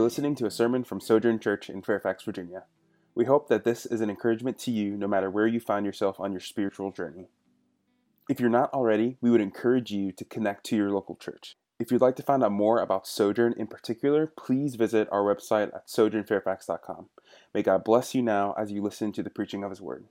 are listening to a sermon from Sojourn Church in Fairfax, Virginia. We hope that this is an encouragement to you no matter where you find yourself on your spiritual journey. If you're not already, we would encourage you to connect to your local church. If you'd like to find out more about Sojourn in particular, please visit our website at sojournfairfax.com. May God bless you now as you listen to the preaching of His Word.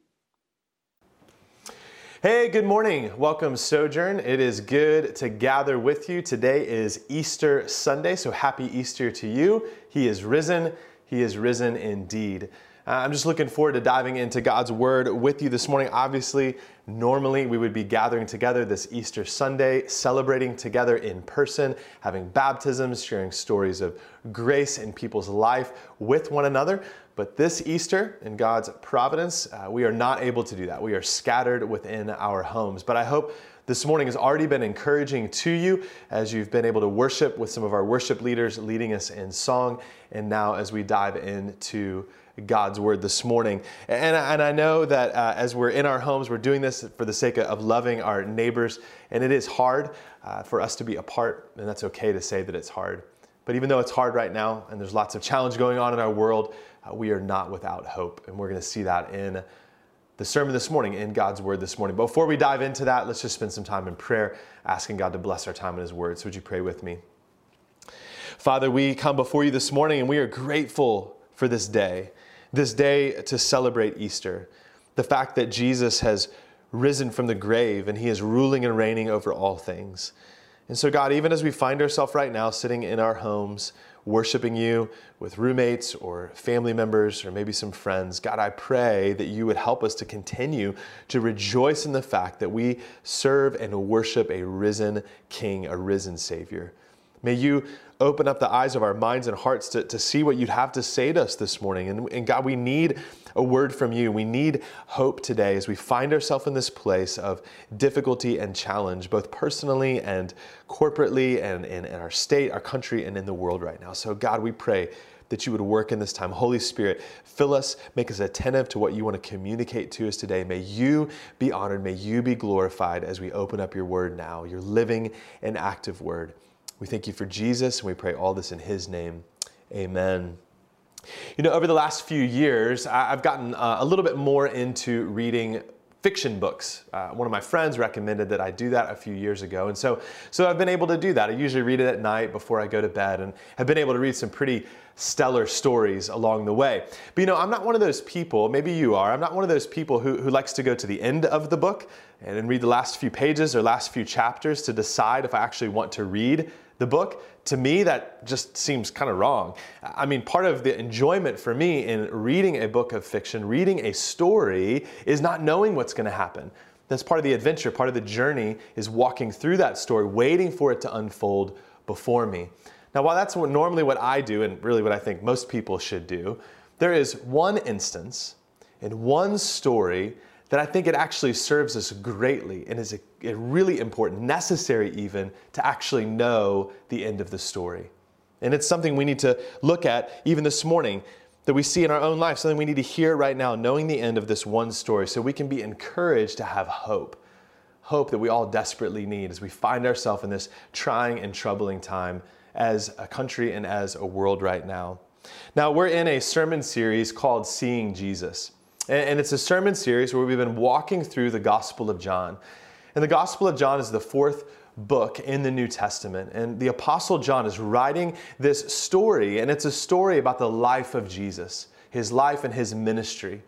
Hey, good morning. Welcome, Sojourn. It is good to gather with you. Today is Easter Sunday, so happy Easter to you. He is risen. He is risen indeed. Uh, I'm just looking forward to diving into God's Word with you this morning. Obviously, normally we would be gathering together this Easter Sunday, celebrating together in person, having baptisms, sharing stories of grace in people's life with one another. But this Easter, in God's providence, uh, we are not able to do that. We are scattered within our homes. But I hope this morning has already been encouraging to you as you've been able to worship with some of our worship leaders leading us in song. And now, as we dive into God's word this morning. And, and I know that uh, as we're in our homes, we're doing this for the sake of loving our neighbors. And it is hard uh, for us to be apart, and that's okay to say that it's hard. But even though it's hard right now, and there's lots of challenge going on in our world, uh, we are not without hope. And we're going to see that in the sermon this morning, in God's word this morning. Before we dive into that, let's just spend some time in prayer, asking God to bless our time in His word. So would you pray with me? Father, we come before you this morning and we are grateful for this day, this day to celebrate Easter. The fact that Jesus has risen from the grave and he is ruling and reigning over all things. And so, God, even as we find ourselves right now sitting in our homes, worshiping you with roommates or family members or maybe some friends, God, I pray that you would help us to continue to rejoice in the fact that we serve and worship a risen King, a risen Savior. May you open up the eyes of our minds and hearts to, to see what you'd have to say to us this morning. And, and God, we need a word from you. We need hope today as we find ourselves in this place of difficulty and challenge, both personally and corporately, and in, in our state, our country, and in the world right now. So, God, we pray that you would work in this time. Holy Spirit, fill us, make us attentive to what you want to communicate to us today. May you be honored, may you be glorified as we open up your word now, your living and active word. We thank you for Jesus, and we pray all this in his name. Amen. You know, over the last few years, I've gotten uh, a little bit more into reading fiction books. Uh, one of my friends recommended that I do that a few years ago, and so so I've been able to do that. I usually read it at night before I go to bed, and have been able to read some pretty stellar stories along the way. But you know, I'm not one of those people. Maybe you are. I'm not one of those people who who likes to go to the end of the book and read the last few pages or last few chapters to decide if I actually want to read the book, to me, that just seems kind of wrong. I mean, part of the enjoyment for me in reading a book of fiction, reading a story, is not knowing what's going to happen. That's part of the adventure, part of the journey is walking through that story, waiting for it to unfold before me. Now, while that's what, normally what I do, and really what I think most people should do, there is one instance in one story that I think it actually serves us greatly and is a, a really important, necessary even, to actually know the end of the story. And it's something we need to look at even this morning that we see in our own life, something we need to hear right now, knowing the end of this one story, so we can be encouraged to have hope. Hope that we all desperately need as we find ourselves in this trying and troubling time as a country and as a world right now. Now, we're in a sermon series called Seeing Jesus. And it's a sermon series where we've been walking through the Gospel of John. And the Gospel of John is the fourth book in the New Testament. And the Apostle John is writing this story, and it's a story about the life of Jesus, his life and his ministry.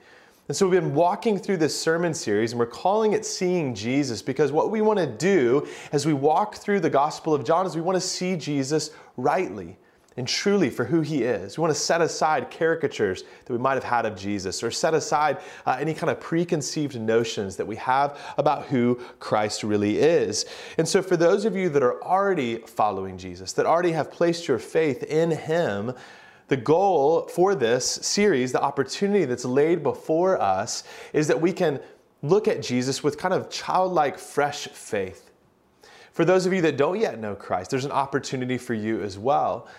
And so we've been walking through this sermon series, and we're calling it Seeing Jesus because what we want to do as we walk through the Gospel of John is we want to see Jesus rightly and truly for who he is. We want to set aside caricatures that we might have had of Jesus or set aside uh, any kind of preconceived notions that we have about who Christ really is. And so, for those of you that are already following Jesus, that already have placed your faith in him, the goal for this series, the opportunity that's laid before us, is that we can look at Jesus with kind of childlike, fresh faith. For those of you that don't yet know Christ, there's an opportunity for you as well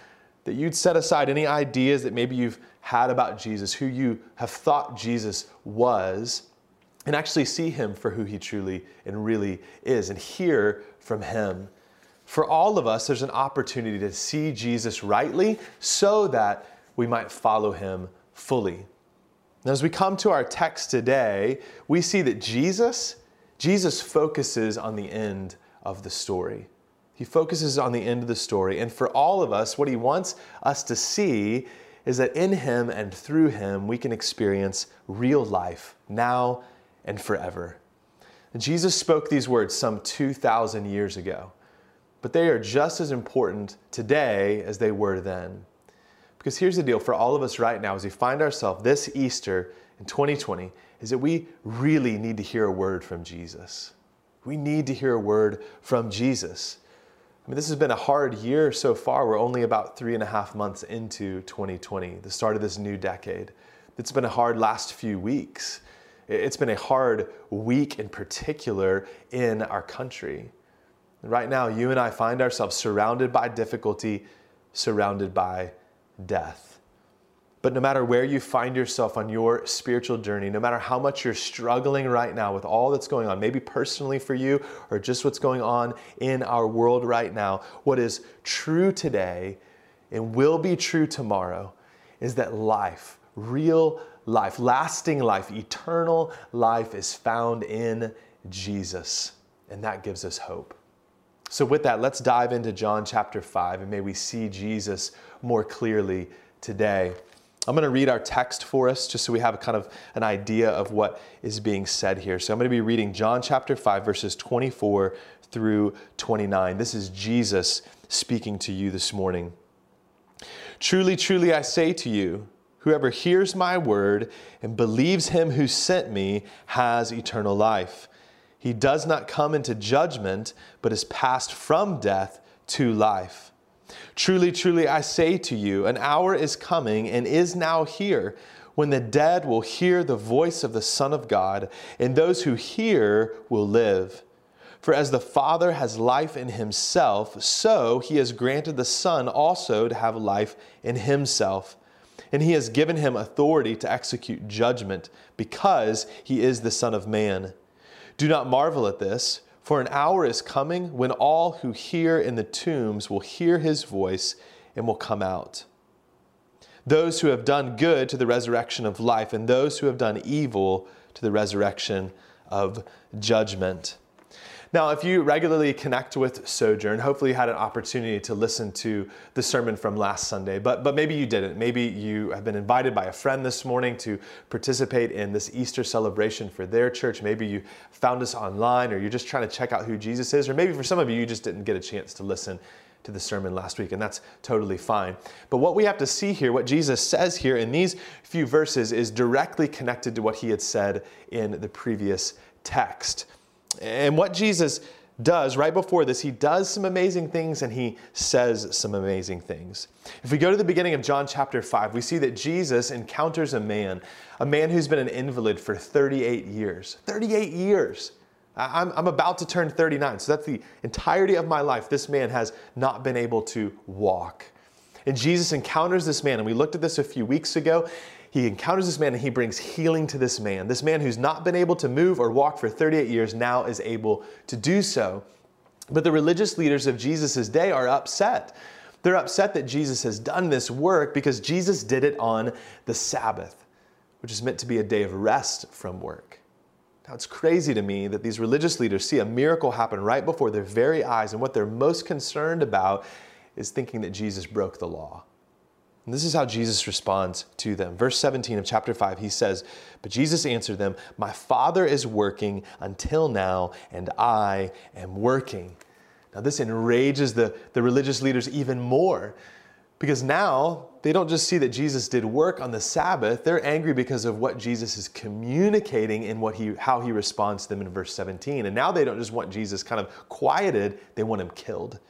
that you'd set aside any ideas that maybe you've had about Jesus, who you have thought Jesus was, and actually see him for who he truly and really is and hear from him. For all of us, there's an opportunity to see Jesus rightly so that we might follow him fully. Now, as we come to our text today, we see that Jesus, Jesus focuses on the end of the story. He focuses on the end of the story. And for all of us, what he wants us to see is that in him and through him, we can experience real life now and forever. Jesus spoke these words some 2,000 years ago, but they are just as important today as they were then. Because here's the deal for all of us right now, as we find ourselves this Easter in 2020, is that we really need to hear a word from Jesus. We need to hear a word from Jesus. I mean, this has been a hard year so far. We're only about three and a half months into 2020, the start of this new decade. It's been a hard last few weeks. It's been a hard week in particular in our country. Right now, you and I find ourselves surrounded by difficulty, surrounded by death. But no matter where you find yourself on your spiritual journey, no matter how much you're struggling right now with all that's going on, maybe personally for you or just what's going on in our world right now, what is true today and will be true tomorrow is that life, real life, lasting life, eternal life is found in Jesus. And that gives us hope. So, with that, let's dive into John chapter 5 and may we see Jesus more clearly today. I'm going to read our text for us just so we have a kind of an idea of what is being said here. So I'm going to be reading John chapter 5, verses 24 through 29. This is Jesus speaking to you this morning. Truly, truly, I say to you, whoever hears my word and believes him who sent me has eternal life. He does not come into judgment, but is passed from death to life. Truly, truly, I say to you, an hour is coming and is now here when the dead will hear the voice of the Son of God, and those who hear will live. For as the Father has life in himself, so he has granted the Son also to have life in himself. And he has given him authority to execute judgment, because he is the Son of Man. Do not marvel at this. For an hour is coming when all who hear in the tombs will hear his voice and will come out. Those who have done good to the resurrection of life, and those who have done evil to the resurrection of judgment. Now, if you regularly connect with Sojourn, hopefully you had an opportunity to listen to the sermon from last Sunday, but, but maybe you didn't. Maybe you have been invited by a friend this morning to participate in this Easter celebration for their church. Maybe you found us online or you're just trying to check out who Jesus is, or maybe for some of you, you just didn't get a chance to listen to the sermon last week, and that's totally fine. But what we have to see here, what Jesus says here in these few verses, is directly connected to what he had said in the previous text. And what Jesus does right before this, he does some amazing things and he says some amazing things. If we go to the beginning of John chapter 5, we see that Jesus encounters a man, a man who's been an invalid for 38 years. 38 years. I'm, I'm about to turn 39, so that's the entirety of my life. This man has not been able to walk. And Jesus encounters this man, and we looked at this a few weeks ago. He encounters this man and he brings healing to this man. This man who's not been able to move or walk for 38 years now is able to do so. But the religious leaders of Jesus' day are upset. They're upset that Jesus has done this work because Jesus did it on the Sabbath, which is meant to be a day of rest from work. Now, it's crazy to me that these religious leaders see a miracle happen right before their very eyes, and what they're most concerned about is thinking that Jesus broke the law. And this is how Jesus responds to them. Verse 17 of chapter 5, he says, But Jesus answered them, My Father is working until now, and I am working. Now, this enrages the, the religious leaders even more because now they don't just see that Jesus did work on the Sabbath, they're angry because of what Jesus is communicating and what he, how he responds to them in verse 17. And now they don't just want Jesus kind of quieted, they want him killed.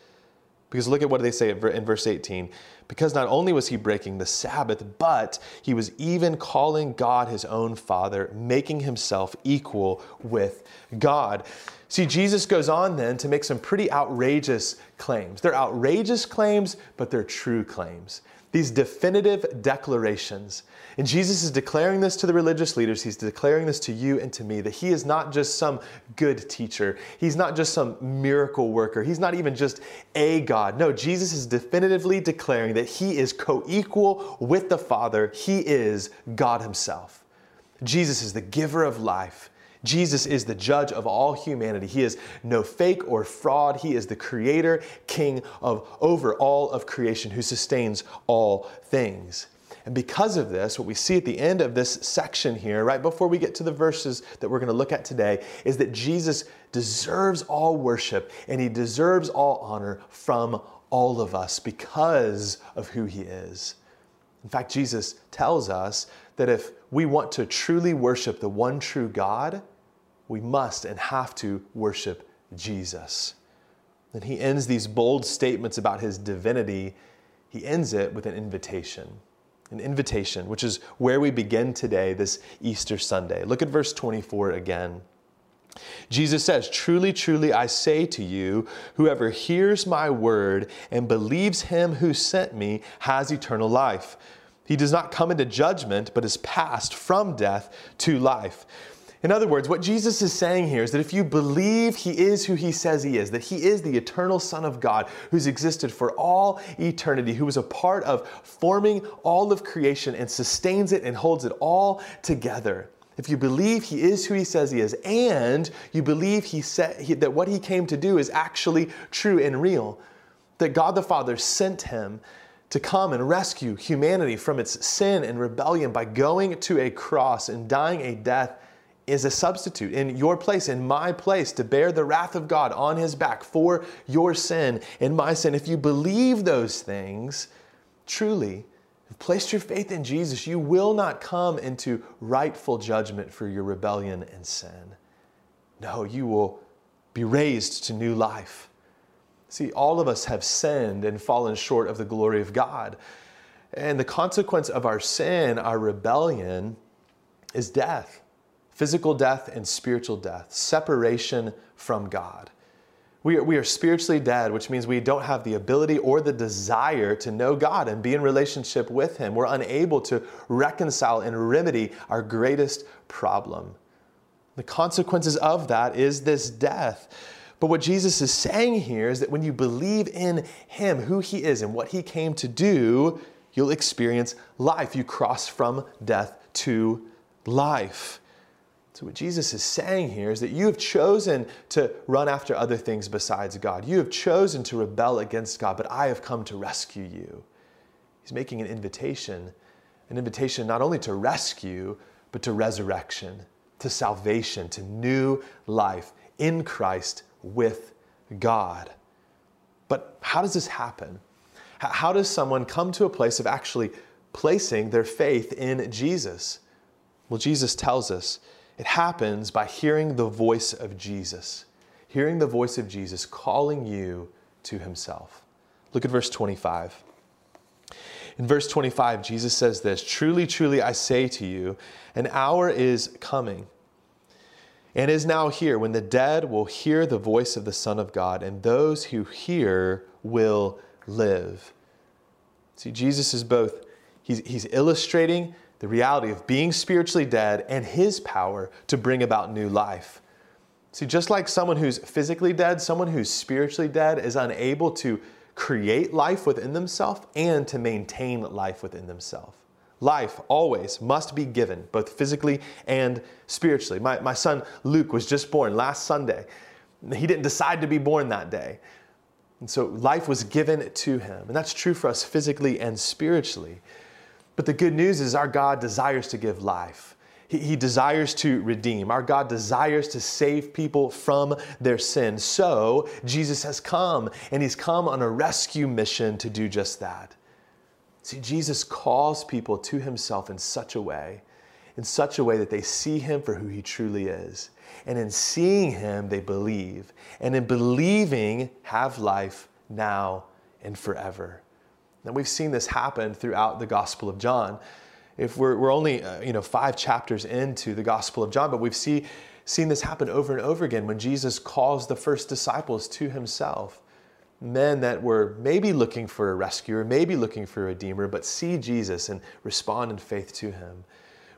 Because look at what they say in verse 18. Because not only was he breaking the Sabbath, but he was even calling God his own Father, making himself equal with God. See, Jesus goes on then to make some pretty outrageous claims. They're outrageous claims, but they're true claims. These definitive declarations. And Jesus is declaring this to the religious leaders. He's declaring this to you and to me that he is not just some good teacher. He's not just some miracle worker. He's not even just a God. No, Jesus is definitively declaring that he is co equal with the Father. He is God himself. Jesus is the giver of life. Jesus is the judge of all humanity. He is no fake or fraud. He is the creator, king of over all of creation who sustains all things. And because of this, what we see at the end of this section here, right before we get to the verses that we're going to look at today, is that Jesus deserves all worship and he deserves all honor from all of us because of who he is. In fact, Jesus tells us that if we want to truly worship the one true God, we must and have to worship Jesus. And he ends these bold statements about his divinity, he ends it with an invitation. An invitation, which is where we begin today, this Easter Sunday. Look at verse 24 again. Jesus says, Truly, truly, I say to you, whoever hears my word and believes him who sent me has eternal life. He does not come into judgment, but is passed from death to life. In other words, what Jesus is saying here is that if you believe he is who he says he is, that he is the eternal Son of God who's existed for all eternity, who was a part of forming all of creation and sustains it and holds it all together. If you believe he is who he says he is, and you believe he said he, that what he came to do is actually true and real, that God the Father sent him to come and rescue humanity from its sin and rebellion by going to a cross and dying a death is a substitute in your place, in my place, to bear the wrath of God on his back for your sin and my sin. If you believe those things, truly, have placed your faith in Jesus, you will not come into rightful judgment for your rebellion and sin. No, you will be raised to new life. See, all of us have sinned and fallen short of the glory of God. And the consequence of our sin, our rebellion, is death physical death and spiritual death, separation from God. We are, we are spiritually dead, which means we don't have the ability or the desire to know God and be in relationship with Him. We're unable to reconcile and remedy our greatest problem. The consequences of that is this death. But what Jesus is saying here is that when you believe in Him, who He is, and what He came to do, you'll experience life. You cross from death to life. So, what Jesus is saying here is that you have chosen to run after other things besides God. You have chosen to rebel against God, but I have come to rescue you. He's making an invitation, an invitation not only to rescue, but to resurrection, to salvation, to new life in Christ with God. But how does this happen? How does someone come to a place of actually placing their faith in Jesus? Well, Jesus tells us it happens by hearing the voice of Jesus, hearing the voice of Jesus calling you to himself. Look at verse 25. In verse 25, Jesus says this Truly, truly, I say to you, an hour is coming and is now here when the dead will hear the voice of the Son of God, and those who hear will live. See, Jesus is both, he's, he's illustrating the reality of being spiritually dead and his power to bring about new life. See, just like someone who's physically dead, someone who's spiritually dead is unable to create life within themselves and to maintain life within themselves. Life always must be given, both physically and spiritually. My, my son Luke was just born last Sunday. He didn't decide to be born that day. And so life was given to him. And that's true for us physically and spiritually. But the good news is our God desires to give life. He, desires to redeem. Our God desires to save people from their sin. So Jesus has come, and He's come on a rescue mission to do just that. See, Jesus calls people to Himself in such a way, in such a way that they see Him for who He truly is. And in seeing Him, they believe. And in believing, have life now and forever. And we've seen this happen throughout the Gospel of John. If we're, we're only uh, you know five chapters into the Gospel of John, but we've see, seen this happen over and over again when Jesus calls the first disciples to himself. men that were maybe looking for a rescuer, maybe looking for a redeemer, but see Jesus and respond in faith to him.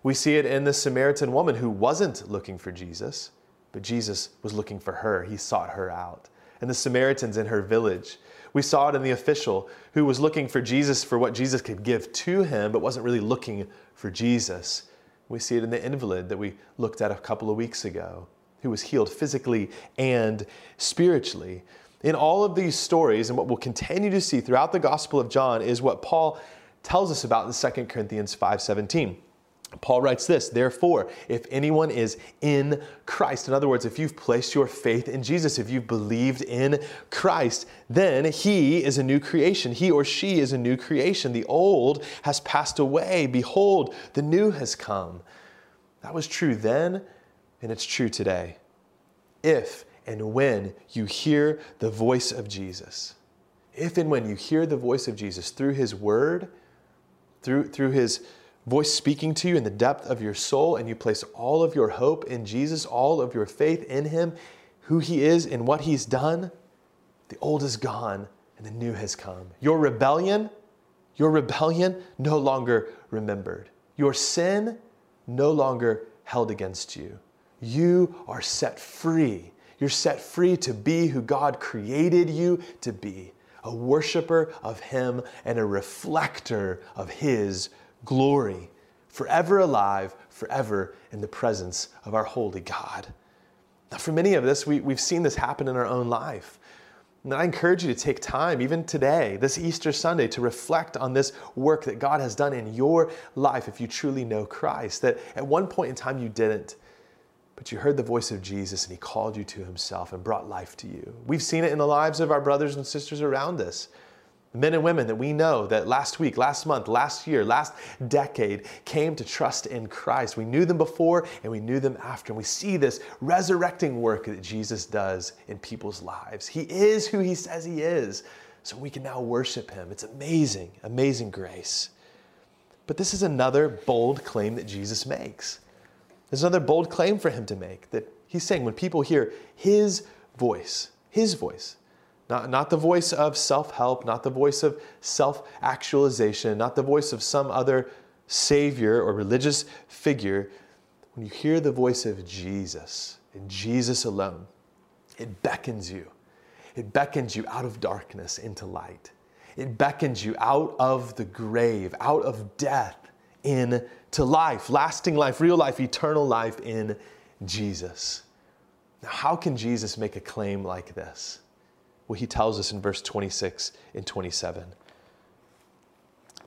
We see it in the Samaritan woman who wasn't looking for Jesus, but Jesus was looking for her. He sought her out. And the Samaritans in her village. We saw it in the official who was looking for Jesus for what Jesus could give to him, but wasn't really looking for Jesus. We see it in the invalid that we looked at a couple of weeks ago, who was healed physically and spiritually. In all of these stories, and what we'll continue to see throughout the Gospel of John, is what Paul tells us about in 2 Corinthians 5:17. Paul writes this, therefore, if anyone is in Christ, in other words, if you've placed your faith in Jesus, if you've believed in Christ, then he is a new creation. He or she is a new creation. The old has passed away. Behold, the new has come. That was true then, and it's true today. If and when you hear the voice of Jesus, if and when you hear the voice of Jesus through his word, through, through his voice speaking to you in the depth of your soul, and you place all of your hope in Jesus, all of your faith in Him, who He is, and what He's done, the old is gone and the new has come. Your rebellion, your rebellion no longer remembered. Your sin no longer held against you. You are set free. You're set free to be who God created you to be a worshiper of Him and a reflector of His glory, forever alive, forever in the presence of our holy God. Now, for many of us, we, we've seen this happen in our own life. And I encourage you to take time, even today, this Easter Sunday, to reflect on this work that God has done in your life if you truly know Christ. That at one point in time you didn't, but you heard the voice of Jesus and He called you to Himself and brought life to you. We've seen it in the lives of our brothers and sisters around us men and women that we know that last week, last month, last year, last decade came to trust in Christ. We knew them before and we knew them after. And we see this resurrecting work that Jesus does in people's lives. He is who he says he is. So we can now worship him. It's amazing, amazing grace. But this is another bold claim that Jesus makes. There's another bold claim for him to make that he's saying when people hear his voice, his voice, not, not the voice of self help, not the voice of self actualization, not the voice of some other savior or religious figure. When you hear the voice of Jesus and Jesus alone, it beckons you. It beckons you out of darkness into light. It beckons you out of the grave, out of death into life, lasting life, real life, eternal life in Jesus. Now, how can Jesus make a claim like this? Well, he tells us in verse 26 and 27.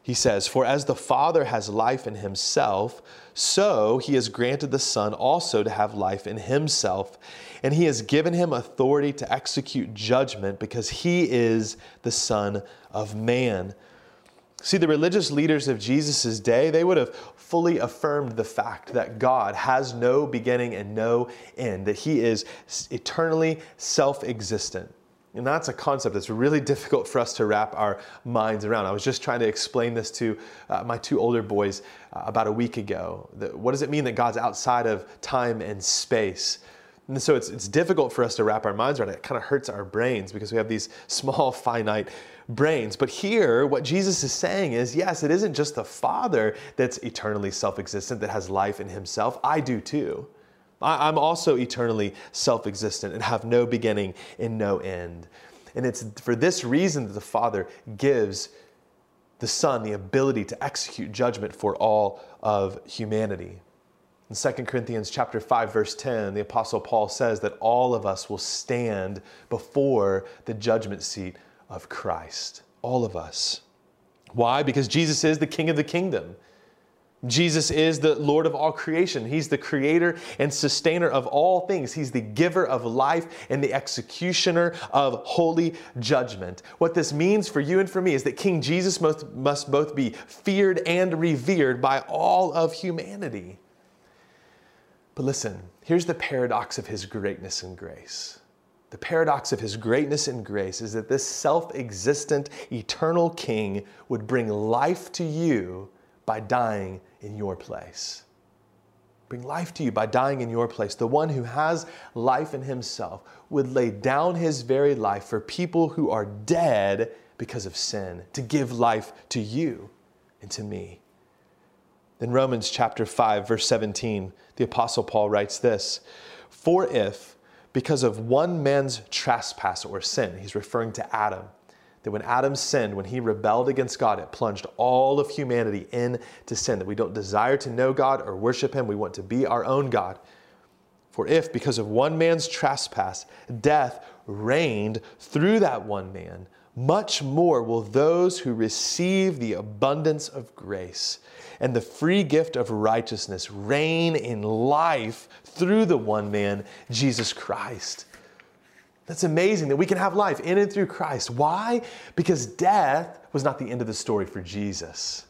He says, For as the Father has life in himself, so he has granted the Son also to have life in himself. And he has given him authority to execute judgment because he is the Son of Man. See, the religious leaders of Jesus' day, they would have fully affirmed the fact that God has no beginning and no end, that he is eternally self existent. And that's a concept that's really difficult for us to wrap our minds around. I was just trying to explain this to uh, my two older boys uh, about a week ago. what does it mean that God's outside of time and space? And so it's, it's difficult for us to wrap our minds around it. It kind of hurts our brains because we have these small, finite brains. But here, what Jesus is saying is yes, it isn't just the Father that's eternally self existent, that has life in himself. I do too. I'm also eternally self existent and have no beginning and no end. And it's for this reason that the Father gives the Son the ability to execute judgment for all of humanity. In 2 Corinthians chapter 5 verse 10, the apostle Paul says that all of us will stand before the judgment seat of Christ. All of us. Why? Because Jesus is the king of the kingdom. Jesus is the Lord of all creation. He's the creator and sustainer of all things. He's the giver of life and the executioner of holy judgment. What this means for you and for me is that King Jesus must, must both be feared and revered by all of humanity. But listen, here's the paradox of his greatness and grace. The paradox of his greatness and grace is that this self existent, eternal King would bring life to you by dying in your place. bring life to you by dying in your place. The one who has life in himself would lay down his very life for people who are dead because of sin, to give life to you and to me. In Romans chapter 5, verse 17, the Apostle Paul writes this For if, because of one man's trespass or sin, he's referring to Adam, that when Adam sinned, when he rebelled against God, it plunged all of humanity into sin, that we don't desire to know God or worship Him, we want to be our own God. For if, because of one man's trespass, death reigned through that one man, much more will those who receive the abundance of grace and the free gift of righteousness reign in life through the one man, Jesus Christ. That's amazing that we can have life in and through Christ. Why? Because death was not the end of the story for Jesus.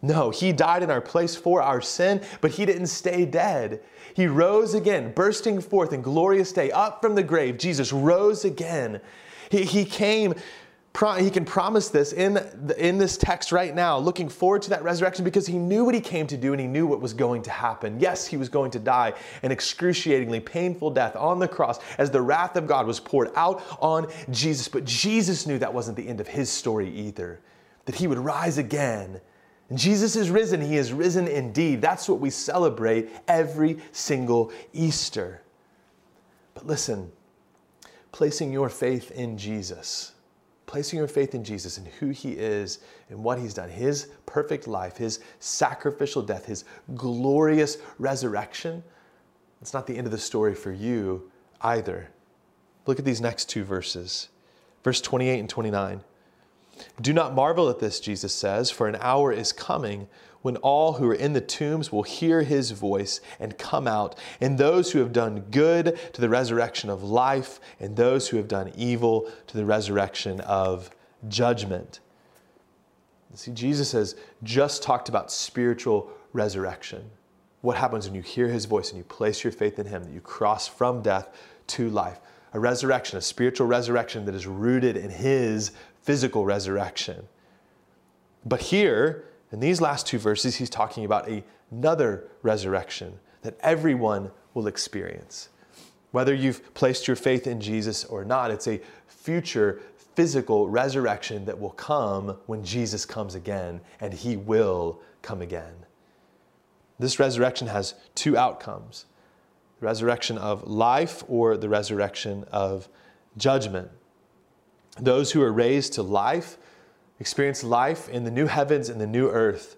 No, he died in our place for our sin, but he didn't stay dead. He rose again, bursting forth in glorious day, up from the grave. Jesus rose again. He, he came he can promise this in, in this text right now, looking forward to that resurrection because he knew what he came to do and he knew what was going to happen. Yes, he was going to die an excruciatingly painful death on the cross as the wrath of God was poured out on Jesus. But Jesus knew that wasn't the end of his story either, that he would rise again. And Jesus is risen. He is risen indeed. That's what we celebrate every single Easter. But listen, placing your faith in Jesus placing your faith in Jesus and who he is and what he's done, his perfect life, his sacrificial death, his glorious resurrection, it's not the end of the story for you either. Look at these next two verses, verse 28 and 29. Do not marvel at this, Jesus says, for an hour is coming when all who are in the tombs will hear his voice and come out, and those who have done good to the resurrection of life, and those who have done evil to the resurrection of judgment. See, Jesus has just talked about spiritual resurrection. What happens when you hear his voice and you place your faith in him, that you cross from death to life? A resurrection, a spiritual resurrection that is rooted in his physical resurrection. But here, in these last two verses, he's talking about another resurrection that everyone will experience. Whether you've placed your faith in Jesus or not, it's a future physical resurrection that will come when Jesus comes again, and he will come again. This resurrection has two outcomes the resurrection of life or the resurrection of judgment. Those who are raised to life experience life in the new heavens and the new earth.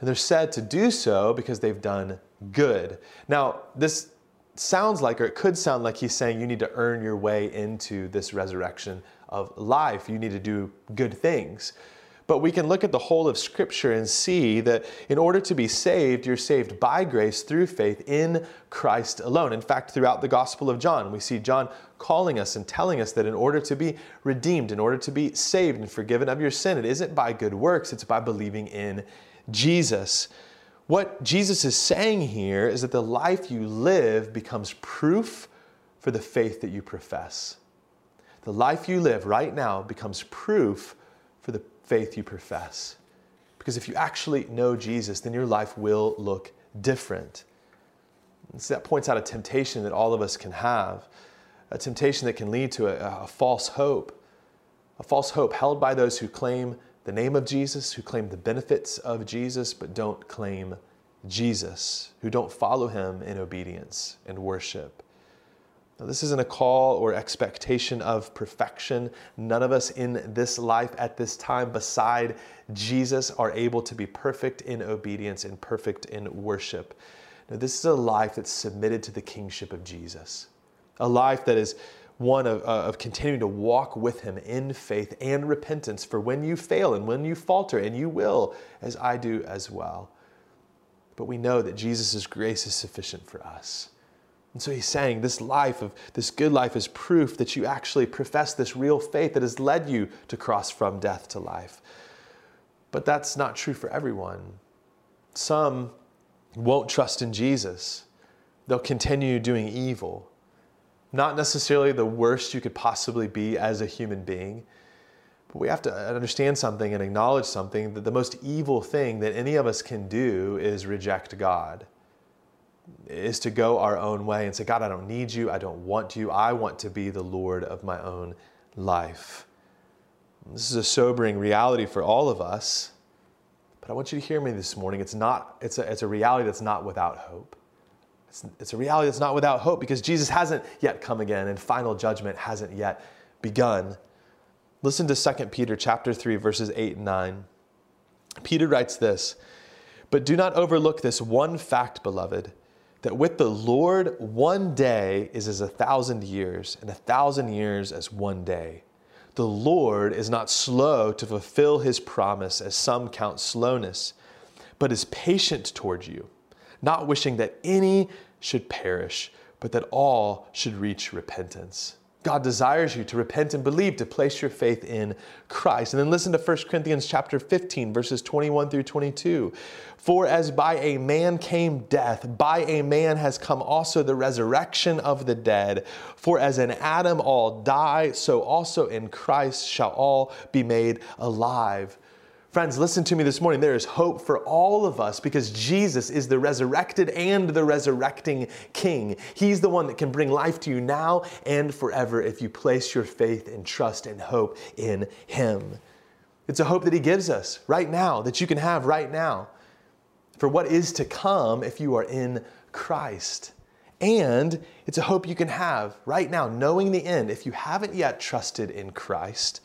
And they're said to do so because they've done good. Now, this sounds like, or it could sound like he's saying you need to earn your way into this resurrection of life. You need to do good things. But we can look at the whole of Scripture and see that in order to be saved, you're saved by grace through faith in Christ alone. In fact, throughout the Gospel of John, we see John calling us and telling us that in order to be redeemed, in order to be saved and forgiven of your sin, it isn't by good works, it's by believing in Jesus. What Jesus is saying here is that the life you live becomes proof for the faith that you profess. The life you live right now becomes proof for the faith you profess. Because if you actually know Jesus, then your life will look different. So that points out a temptation that all of us can have, a temptation that can lead to a, a false hope, a false hope held by those who claim the name of Jesus, who claim the benefits of Jesus, but don't claim Jesus, who don't follow him in obedience and worship. Now, this isn't a call or expectation of perfection. None of us in this life at this time, beside Jesus, are able to be perfect in obedience and perfect in worship. Now, this is a life that's submitted to the kingship of Jesus, a life that is one of, uh, of continuing to walk with Him in faith and repentance for when you fail and when you falter, and you will, as I do as well. But we know that Jesus' grace is sufficient for us. And so he's saying this life of this good life is proof that you actually profess this real faith that has led you to cross from death to life. But that's not true for everyone. Some won't trust in Jesus. They'll continue doing evil. Not necessarily the worst you could possibly be as a human being, but we have to understand something and acknowledge something that the most evil thing that any of us can do is reject God. is to go our own way and say, God, I don't need you. I don't want you. I want to be the Lord of my own life. This is a sobering reality for all of us. But I want you to hear me this morning. It's, not, it's, a, it's a reality that's not without hope. It's, it's a reality that's not without hope because Jesus hasn't yet come again and final judgment hasn't yet begun. Listen to 2 Peter chapter 3 verses 8 and 9. Peter writes this, "But do not overlook this one fact, beloved, that with the Lord one day is as a thousand years, and a thousand years as one day." The Lord is not slow to fulfill his promise, as some count slowness, but is patient toward you, not wishing that any should perish, but that all should reach repentance. God desires you to repent and believe, to place your faith in Christ. And then listen to 1 Corinthians chapter 15, verses 21 through 22. For as by a man came death, by a man has come also the resurrection of the dead. For as in Adam all die, so also in Christ shall all be made alive. Friends, listen to me this morning. There is hope for all of us because Jesus is the resurrected and the resurrecting King. He's the one that can bring life to you now and forever if you place your faith and trust and hope in Him. It's a hope that He gives us right now, that you can have right now for what is to come if you are in Christ. And it's a hope you can have right now, knowing the end if you haven't yet trusted in Christ,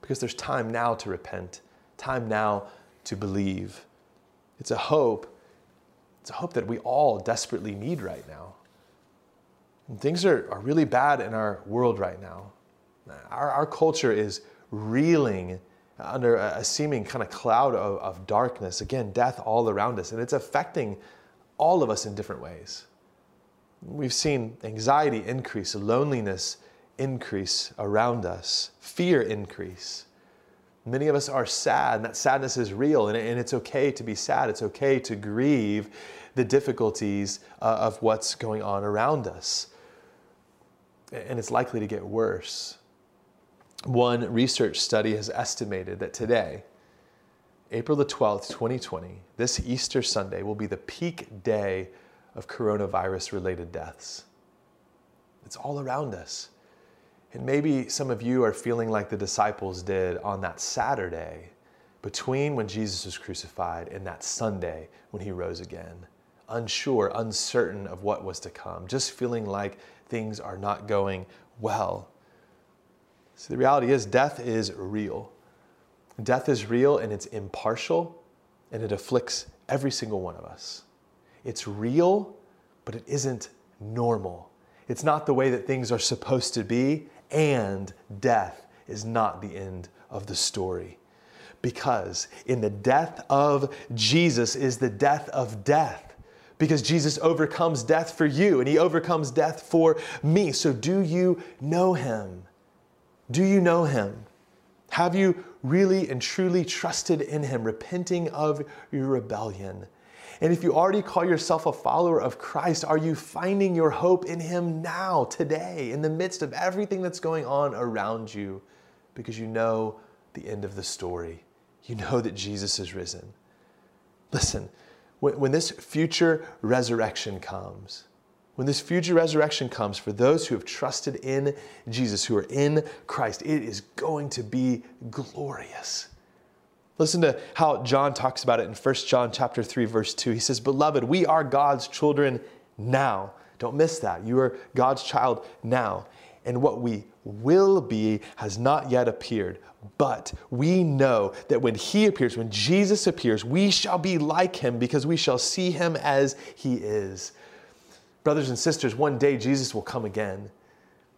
because there's time now to repent Time now to believe. It's a hope. It's a hope that we all desperately need right now. And things are, are really bad in our world right now. Our, our culture is reeling under a, a seeming kind of cloud of, of darkness. Again, death all around us, and it's affecting all of us in different ways. We've seen anxiety increase, loneliness increase around us, fear increase. Many of us are sad, and that sadness is real, and, it's okay to be sad. It's okay to grieve the difficulties uh, of what's going on around us. And it's likely to get worse. One research study has estimated that today, April the 12th, 2020, this Easter Sunday will be the peak day of coronavirus related deaths. It's all around us. And maybe some of you are feeling like the disciples did on that Saturday between when Jesus was crucified and that Sunday when he rose again. Unsure, uncertain of what was to come, just feeling like things are not going well. So the reality is, death is real. Death is real and it's impartial and it afflicts every single one of us. It's real, but it isn't normal. It's not the way that things are supposed to be, and death is not the end of the story. Because in the death of Jesus is the death of death. Because Jesus overcomes death for you and he overcomes death for me. So, do you know him? Do you know him? Have you really and truly trusted in him, repenting of your rebellion? And if you already call yourself a follower of Christ, are you finding your hope in Him now, today, in the midst of everything that's going on around you? Because you know the end of the story. You know that Jesus is risen. Listen, when, when this future resurrection comes, when this future resurrection comes for those who have trusted in Jesus, who are in Christ, it is going to be glorious. Listen to how John talks about it in 1 John chapter 3 verse 2. He says, "Beloved, we are God's children now." Don't miss that. You are God's child now. And what we will be has not yet appeared. But we know that when he appears, when Jesus appears, we shall be like him because we shall see him as he is. Brothers and sisters, one day Jesus will come again.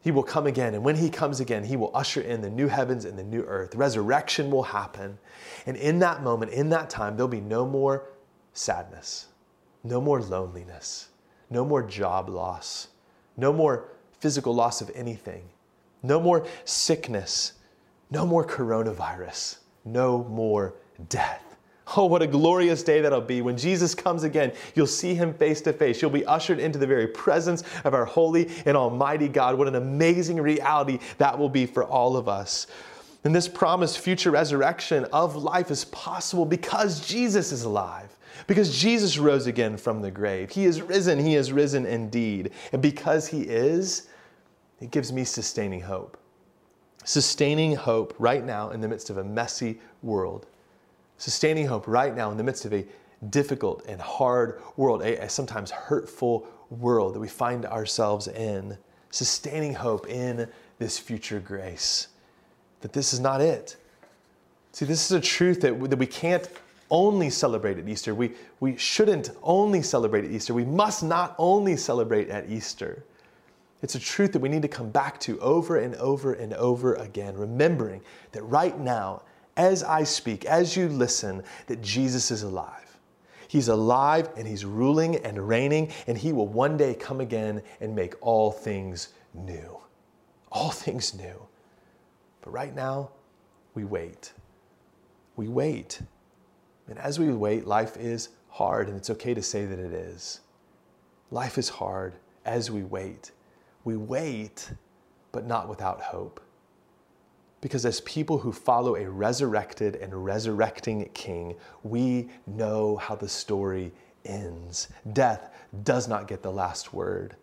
He will come again. And when he comes again, he will usher in the new heavens and the new earth. Resurrection will happen. And in that moment, in that time, there'll be no more sadness, no more loneliness, no more job loss, no more physical loss of anything, no more sickness, no more coronavirus, no more death. Oh, what a glorious day that'll be. When Jesus comes again, you'll see him face to face. You'll be ushered into the very presence of our holy and almighty God. What an amazing reality that will be for all of us. And this promised future resurrection of life is possible because Jesus is alive. Because Jesus rose again from the grave. He is risen, He is risen indeed. And because He is, it gives me sustaining hope. Sustaining hope right now in the midst of a messy world. Sustaining hope right now in the midst of a difficult and hard world, a, a sometimes hurtful world that we find ourselves in. Sustaining hope in this future grace. That this is not it. See, this is a truth that, that we can't only celebrate at Easter. We, we shouldn't only celebrate at Easter. We must not only celebrate at Easter. It's a truth that we need to come back to over and over and over again, remembering that right now, as I speak, as you listen, that Jesus is alive. He's alive and he's ruling and reigning, and he will one day come again and make all things new. All things new. But right now, we wait. We wait. And as we wait, life is hard, and it's okay to say that it is. Life is hard as we wait. We wait, but not without hope. Because as people who follow a resurrected and resurrecting king, we know how the story ends. Death does not get the last word.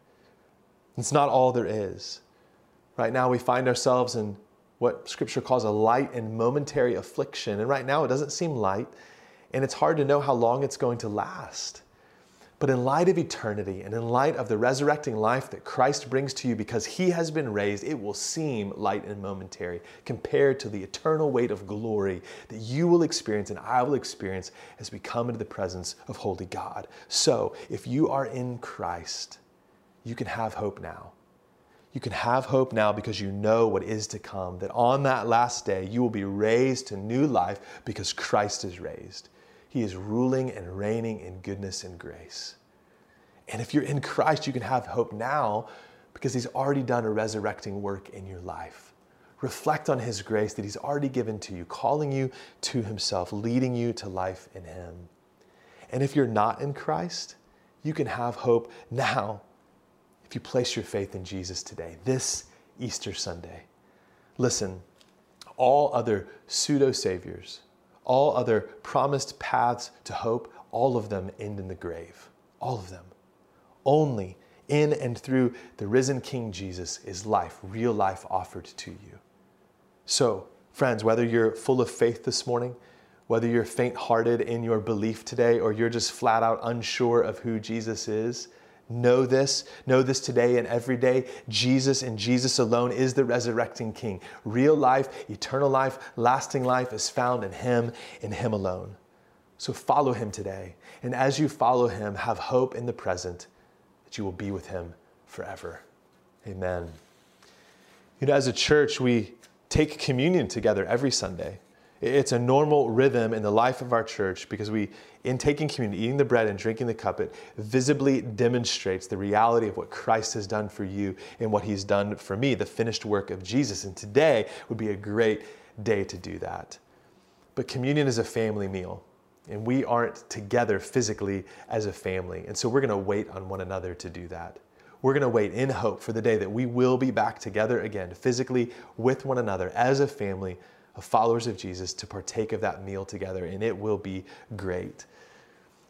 It's not all there is. Right now, we find ourselves in what scripture calls a light and momentary affliction. And right now, it doesn't seem light, and it's hard to know how long it's going to last. But in light of eternity and in light of the resurrecting life that Christ brings to you because he has been raised, it will seem light and momentary compared to the eternal weight of glory that you will experience and I will experience as we come into the presence of holy God. So, if you are in Christ, you can have hope now. You can have hope now because you know what is to come, that on that last day you will be raised to new life because Christ is raised. He is ruling and reigning in goodness and grace. And if you're in Christ, you can have hope now because He's already done a resurrecting work in your life. Reflect on His grace that He's already given to you, calling you to Himself, leading you to life in Him. And if you're not in Christ, you can have hope now if you place your faith in Jesus today, this Easter Sunday. Listen, all other pseudo saviors, all other promised paths to hope, all of them end in the grave. All of them. Only in and through the risen King Jesus is life, real life offered to you. So, friends, whether you're full of faith this morning, whether you're faint hearted in your belief today, or you're just flat out unsure of who Jesus is, Know this, know this today and every day. Jesus and Jesus alone is the resurrecting King. Real life, eternal life, lasting life is found in Him, in Him alone. So follow Him today. And as you follow Him, have hope in the present that you will be with Him forever. Amen. You know, as a church, we take communion together every Sunday. It's a normal rhythm in the life of our church because we, in taking communion, eating the bread and drinking the cup, it visibly demonstrates the reality of what Christ has done for you and what he's done for me, the finished work of Jesus. And today would be a great day to do that. But communion is a family meal, and we aren't together physically as a family. And so we're going to wait on one another to do that. We're going to wait in hope for the day that we will be back together again, physically with one another as a family of followers of Jesus to partake of that meal together, and it will be great.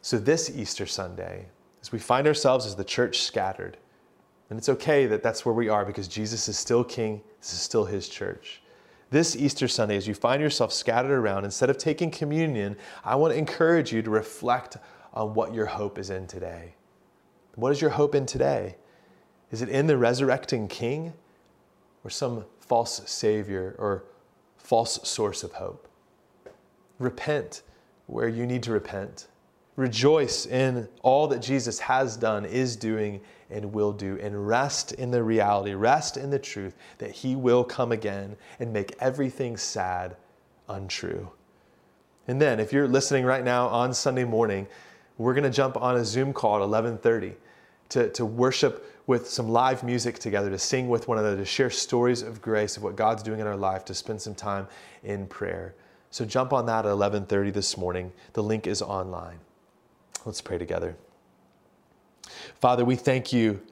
So, this Easter Sunday, as we find ourselves as the church scattered, and it's okay that that's where we are because Jesus is still King, this is still His church. This Easter Sunday, as you find yourself scattered around, instead of taking communion, I want to encourage you to reflect on what your hope is in today. What is your hope in today? Is it in the resurrecting King or some false Savior or false source of hope. Repent where you need to repent. Rejoice in all that Jesus has done, is doing, and will do, and rest in the reality, rest in the truth that He will come again and make everything sad untrue. And then, if you're listening right now on Sunday morning, we're going to jump on a Zoom call at 11:30 to, to worship with some live music together, to sing with one another, to share stories of grace of what God's doing in our life, to spend some time in prayer. So jump on that at 11:30 this morning. The link is online. Let's pray together. Father, we thank you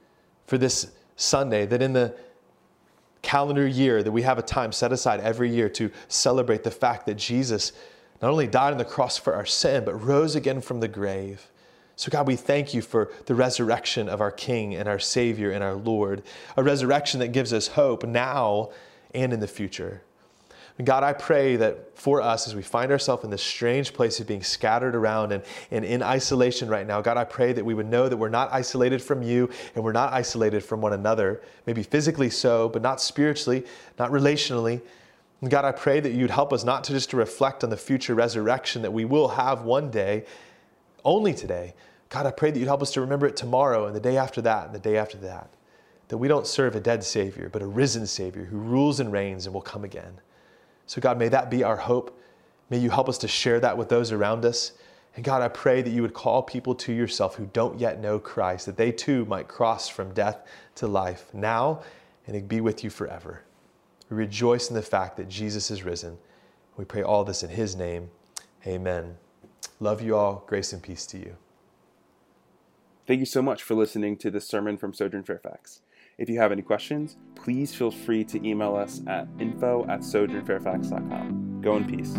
for this Sunday that in the calendar year that we have a time set aside every year to celebrate the fact that Jesus not only died on the cross for our sin, but rose again from the grave. So, God, we thank you for the resurrection of our King and our Savior and our Lord, a resurrection that gives us hope now and in the future. And God, I pray that for us, as we find ourselves in this strange place of being scattered around and, and in isolation right now, God, I pray that we would know that we're not isolated from you and we're not isolated from one another, maybe physically so, but not spiritually, not relationally. And God, I pray that you'd help us not to just to reflect on the future resurrection that we will have one day, only today. God, I pray that you'd help us to remember it tomorrow and the day after that and the day after that. That we don't serve a dead Savior, but a risen Savior who rules and reigns and will come again. So, God, may that be our hope. May you help us to share that with those around us. And God, I pray that you would call people to yourself who don't yet know Christ, that they too might cross from death to life now and be with you forever. We rejoice in the fact that Jesus is risen. We pray all this in his name. Amen. Love you all. Grace and peace to you. Thank you so much for listening to this sermon from Sojourn Fairfax. If you have any questions, please feel free to email us at info at sojournfairfax.com. Go in peace.